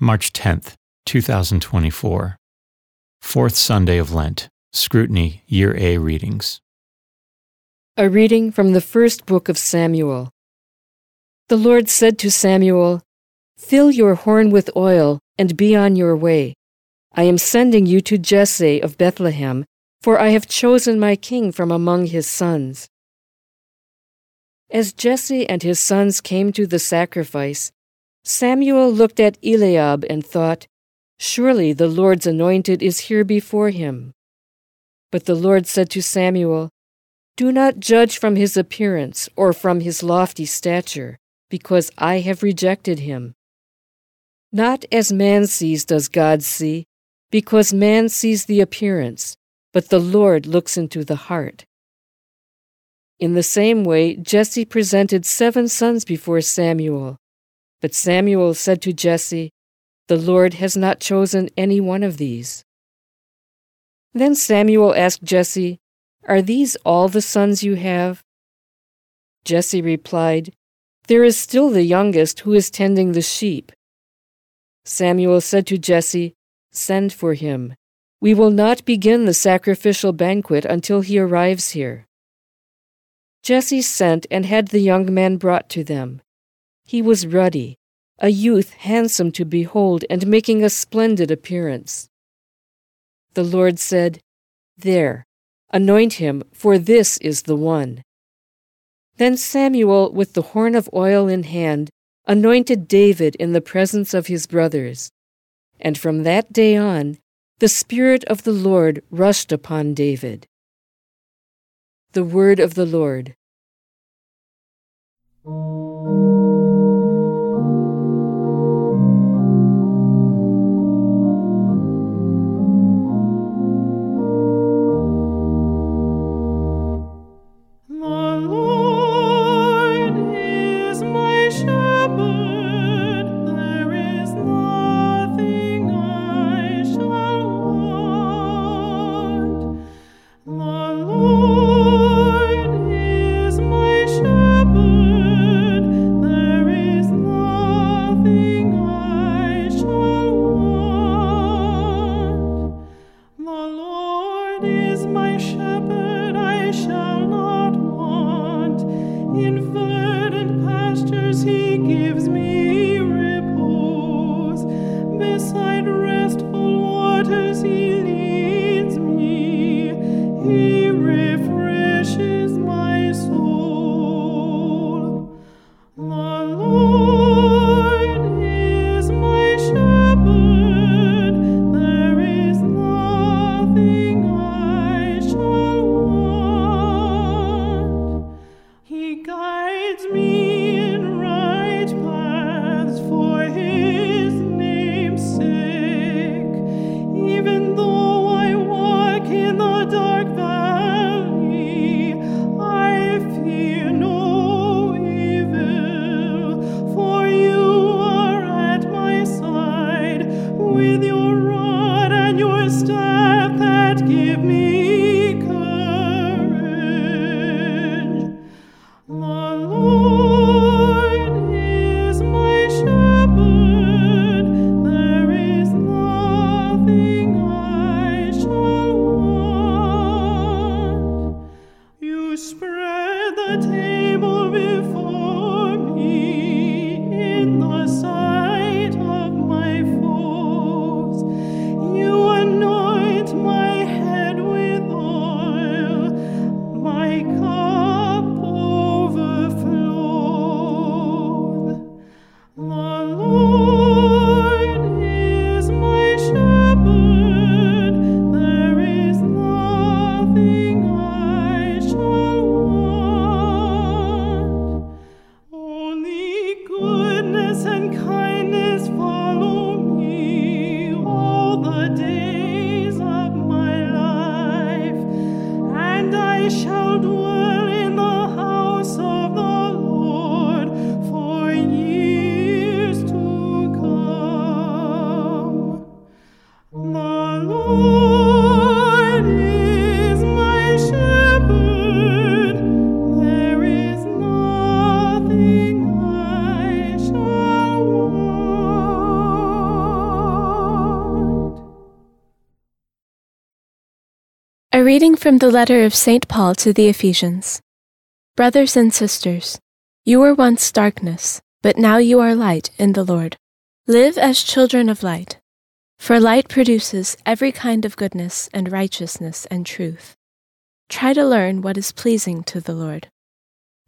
March 10th, 2024. Fourth Sunday of Lent. Scrutiny, Year A readings. A reading from the first book of Samuel. The Lord said to Samuel, Fill your horn with oil and be on your way. I am sending you to Jesse of Bethlehem, for I have chosen my king from among his sons. As Jesse and his sons came to the sacrifice, Samuel looked at Eliab and thought, Surely the Lord's anointed is here before him. But the Lord said to Samuel, Do not judge from his appearance or from his lofty stature, because I have rejected him. Not as man sees does God see, because man sees the appearance, but the Lord looks into the heart. In the same way, Jesse presented seven sons before Samuel. But Samuel said to Jesse, The Lord has not chosen any one of these. Then Samuel asked Jesse, Are these all the sons you have? Jesse replied, There is still the youngest who is tending the sheep. Samuel said to Jesse, Send for him. We will not begin the sacrificial banquet until he arrives here. Jesse sent and had the young man brought to them. He was ruddy, a youth handsome to behold and making a splendid appearance. The Lord said, There, anoint him, for this is the one. Then Samuel, with the horn of oil in hand, anointed David in the presence of his brothers. And from that day on, the Spirit of the Lord rushed upon David. The Word of the Lord. that give me A reading from the letter of St. Paul to the Ephesians. Brothers and sisters, you were once darkness, but now you are light in the Lord. Live as children of light, for light produces every kind of goodness and righteousness and truth. Try to learn what is pleasing to the Lord.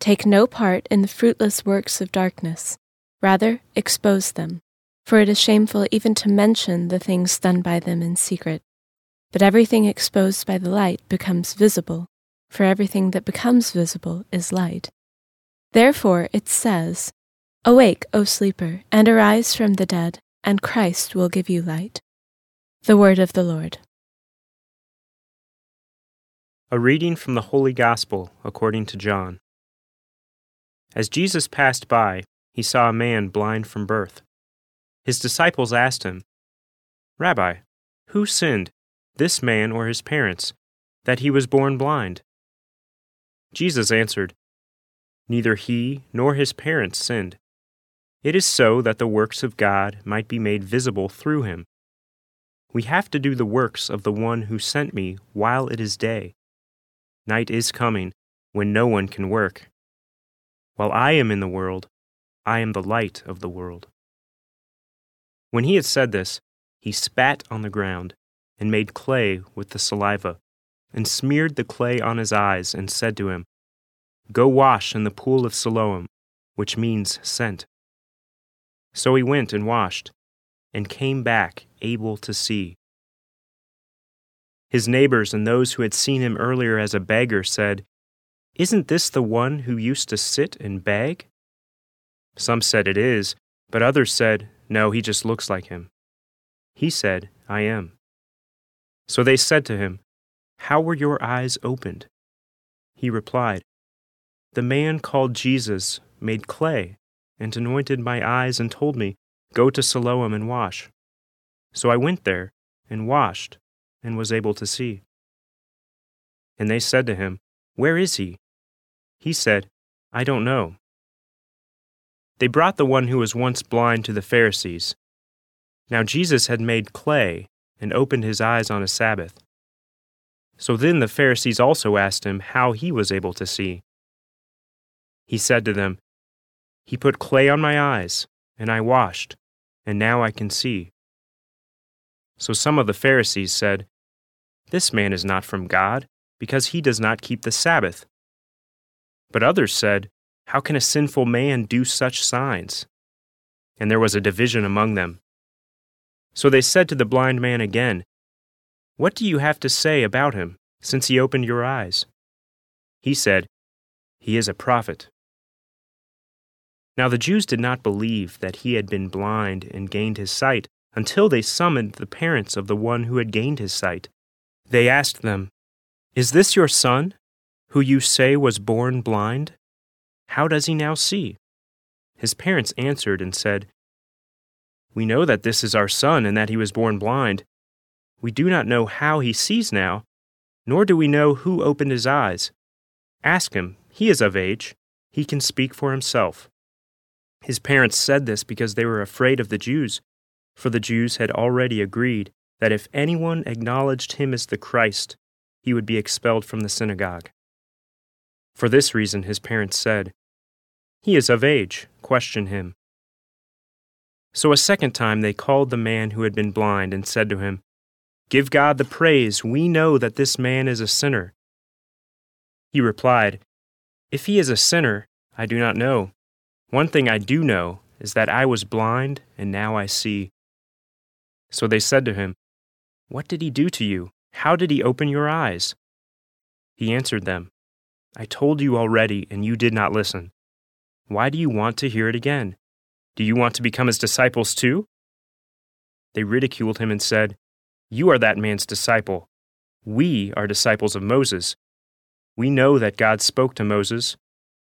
Take no part in the fruitless works of darkness, rather, expose them, for it is shameful even to mention the things done by them in secret. But everything exposed by the light becomes visible, for everything that becomes visible is light. Therefore it says, Awake, O sleeper, and arise from the dead, and Christ will give you light. The Word of the Lord. A reading from the Holy Gospel according to John. As Jesus passed by, he saw a man blind from birth. His disciples asked him, Rabbi, who sinned, this man or his parents, that he was born blind? Jesus answered, Neither he nor his parents sinned. It is so that the works of God might be made visible through him. We have to do the works of the one who sent me while it is day. Night is coming when no one can work. While I am in the world, I am the light of the world. When he had said this, he spat on the ground and made clay with the saliva, and smeared the clay on his eyes, and said to him, Go wash in the pool of Siloam, which means sent. So he went and washed, and came back able to see. His neighbors and those who had seen him earlier as a beggar said, Isn't this the one who used to sit and beg? Some said it is, but others said, No, he just looks like him. He said, I am. So they said to him, How were your eyes opened? He replied, The man called Jesus made clay and anointed my eyes and told me, Go to Siloam and wash. So I went there and washed and was able to see. And they said to him, Where is he? He said, I don't know. They brought the one who was once blind to the Pharisees. Now Jesus had made clay and opened his eyes on a Sabbath. So then the Pharisees also asked him how he was able to see. He said to them, He put clay on my eyes, and I washed, and now I can see. So some of the Pharisees said, This man is not from God, because he does not keep the Sabbath. But others said, How can a sinful man do such signs? And there was a division among them. So they said to the blind man again, What do you have to say about him, since he opened your eyes? He said, He is a prophet. Now the Jews did not believe that he had been blind and gained his sight until they summoned the parents of the one who had gained his sight. They asked them, Is this your son, who you say was born blind? How does he now see? His parents answered and said, we know that this is our son and that he was born blind. We do not know how he sees now, nor do we know who opened his eyes. Ask him, he is of age. He can speak for himself. His parents said this because they were afraid of the Jews, for the Jews had already agreed that if anyone acknowledged him as the Christ, he would be expelled from the synagogue. For this reason, his parents said, He is of age, question him. So a second time they called the man who had been blind and said to him, Give God the praise, we know that this man is a sinner. He replied, If he is a sinner, I do not know. One thing I do know is that I was blind and now I see. So they said to him, What did he do to you? How did he open your eyes? He answered them, I told you already, and you did not listen. Why do you want to hear it again? Do you want to become his disciples too? They ridiculed him and said, You are that man's disciple. We are disciples of Moses. We know that God spoke to Moses,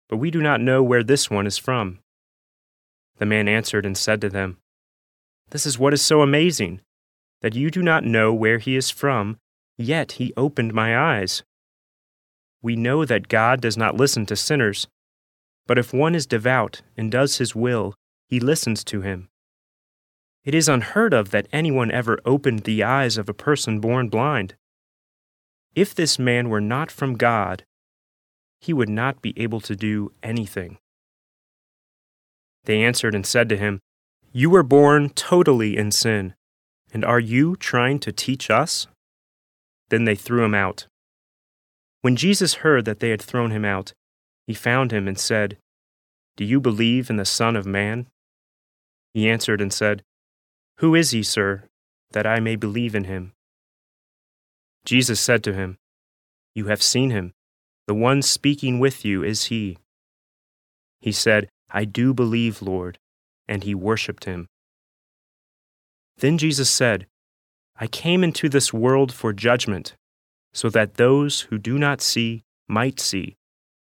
but we do not know where this one is from. The man answered and said to them, This is what is so amazing, that you do not know where he is from, yet he opened my eyes. We know that God does not listen to sinners, but if one is devout and does his will, he listens to him. It is unheard of that anyone ever opened the eyes of a person born blind. If this man were not from God, he would not be able to do anything. They answered and said to him, You were born totally in sin, and are you trying to teach us? Then they threw him out. When Jesus heard that they had thrown him out, he found him and said, Do you believe in the Son of Man? He answered and said, Who is he, sir, that I may believe in him? Jesus said to him, You have seen him. The one speaking with you is he. He said, I do believe, Lord, and he worshipped him. Then Jesus said, I came into this world for judgment, so that those who do not see might see,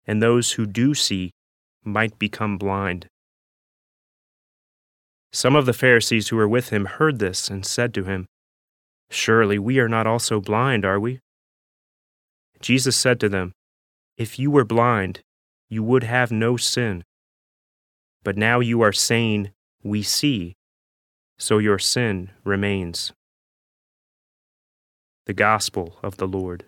and those who do see might become blind. Some of the Pharisees who were with him heard this and said to him, Surely we are not also blind, are we? Jesus said to them, If you were blind, you would have no sin. But now you are saying, We see, so your sin remains. The Gospel of the Lord.